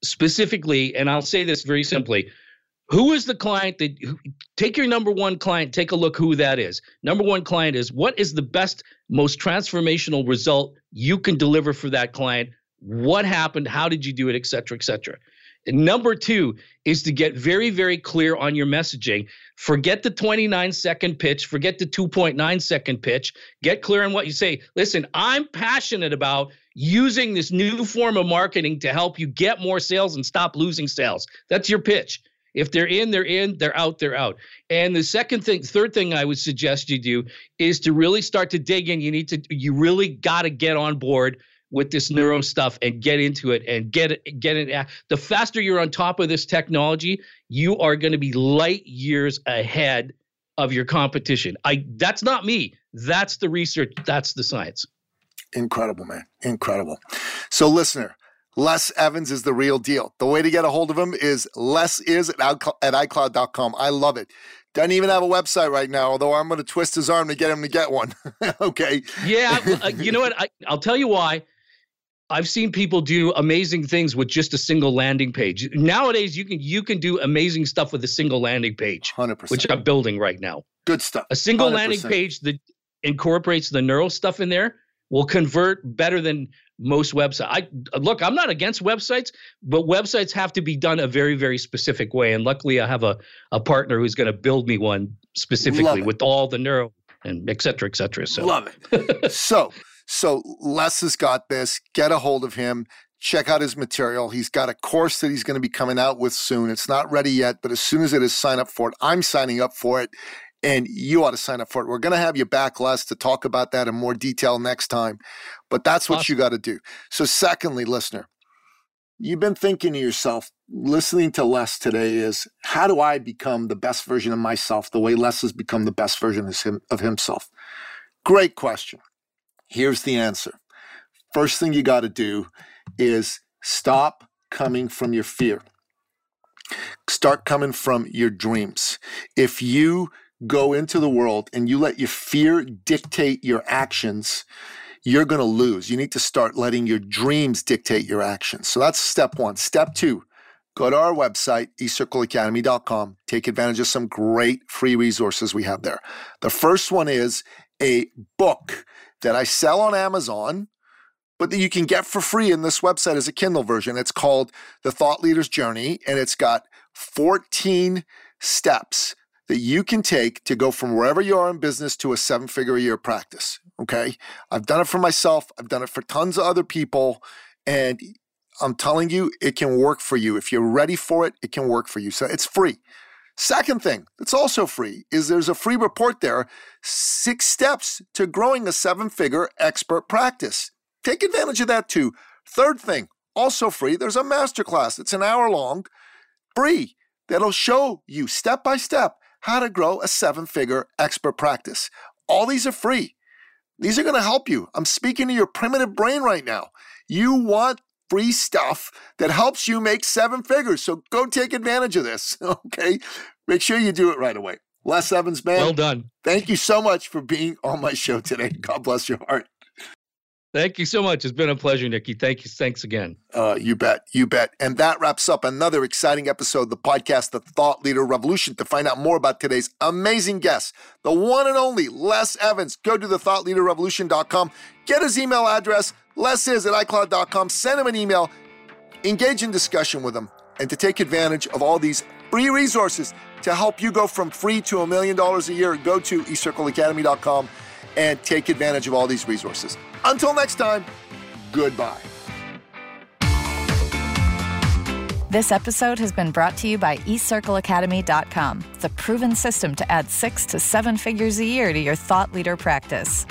specifically, and I'll say this very simply who is the client that take your number one client take a look who that is. Number one client is what is the best most transformational result you can deliver for that client? What happened? How did you do it? Et cetera et cetera. And number two is to get very very clear on your messaging. Forget the 29 second pitch. Forget the 2.9 second pitch. Get clear on what you say. Listen i'm passionate about using this new form of marketing to help you get more sales and stop losing sales. That's your pitch if they're in, they're in. They're out, they're out. And the second thing, third thing I would suggest you do is to really start to dig in. You need to, you really got to get on board with this neuro stuff and get into it and get it, get it. The faster you're on top of this technology, you are going to be light years ahead of your competition. I that's not me. That's the research. That's the science. Incredible, man. Incredible. So, listener, Les Evans is the real deal. The way to get a hold of him is Les is at, at iCloud.com. I love it. Doesn't even have a website right now, although I'm going to twist his arm to get him to get one. okay. Yeah. uh, you know what? I, I'll tell you why. I've seen people do amazing things with just a single landing page. Nowadays, you can you can do amazing stuff with a single landing page, 100%. which I'm building right now. Good stuff. A single 100%. landing page that incorporates the neural stuff in there will convert better than most websites. I look, I'm not against websites, but websites have to be done a very, very specific way. And luckily, I have a, a partner who's going to build me one specifically with all the neuro and et cetera, et cetera. So love it. so, so Les has got this. Get a hold of him. Check out his material. He's got a course that he's going to be coming out with soon. It's not ready yet, but as soon as it is, sign up for it. I'm signing up for it and you ought to sign up for it. We're going to have you back, Les, to talk about that in more detail next time. But that's what awesome. you got to do. So, secondly, listener, you've been thinking to yourself, listening to Les today is how do I become the best version of myself the way Les has become the best version of himself? Great question. Here's the answer. First thing you got to do is stop coming from your fear. Start coming from your dreams. If you go into the world and you let your fear dictate your actions, you're going to lose. You need to start letting your dreams dictate your actions. So that's step one. Step two, go to our website, eCircleAcademy.com. Take advantage of some great free resources we have there. The first one is a book that I sell on Amazon, but that you can get for free in this website as a Kindle version. It's called The Thought Leader's Journey, and it's got 14 steps that you can take to go from wherever you are in business to a seven figure a year practice. Okay. I've done it for myself, I've done it for tons of other people. And I'm telling you, it can work for you. If you're ready for it, it can work for you. So it's free. Second thing that's also free is there's a free report there six steps to growing a seven figure expert practice. Take advantage of that too. Third thing, also free, there's a masterclass. It's an hour long, free, that'll show you step by step how to grow a seven figure expert practice. All these are free. These are going to help you. I'm speaking to your primitive brain right now. You want free stuff that helps you make seven figures. So go take advantage of this. Okay. Make sure you do it right away. Les Evans, man. Well done. Thank you so much for being on my show today. God bless your heart. Thank you so much. It's been a pleasure, Nicky. Thank you. Thanks again. Uh, you bet. You bet. And that wraps up another exciting episode of the podcast, The Thought Leader Revolution. To find out more about today's amazing guest, the one and only Les Evans, go to thethoughtleaderrevolution.com. Get his email address. Les is at iCloud.com. Send him an email. Engage in discussion with him. And to take advantage of all these free resources to help you go from free to a million dollars a year, go to eCircleacademy.com and take advantage of all these resources. Until next time, goodbye. This episode has been brought to you by eCircleAcademy.com, the proven system to add six to seven figures a year to your thought leader practice.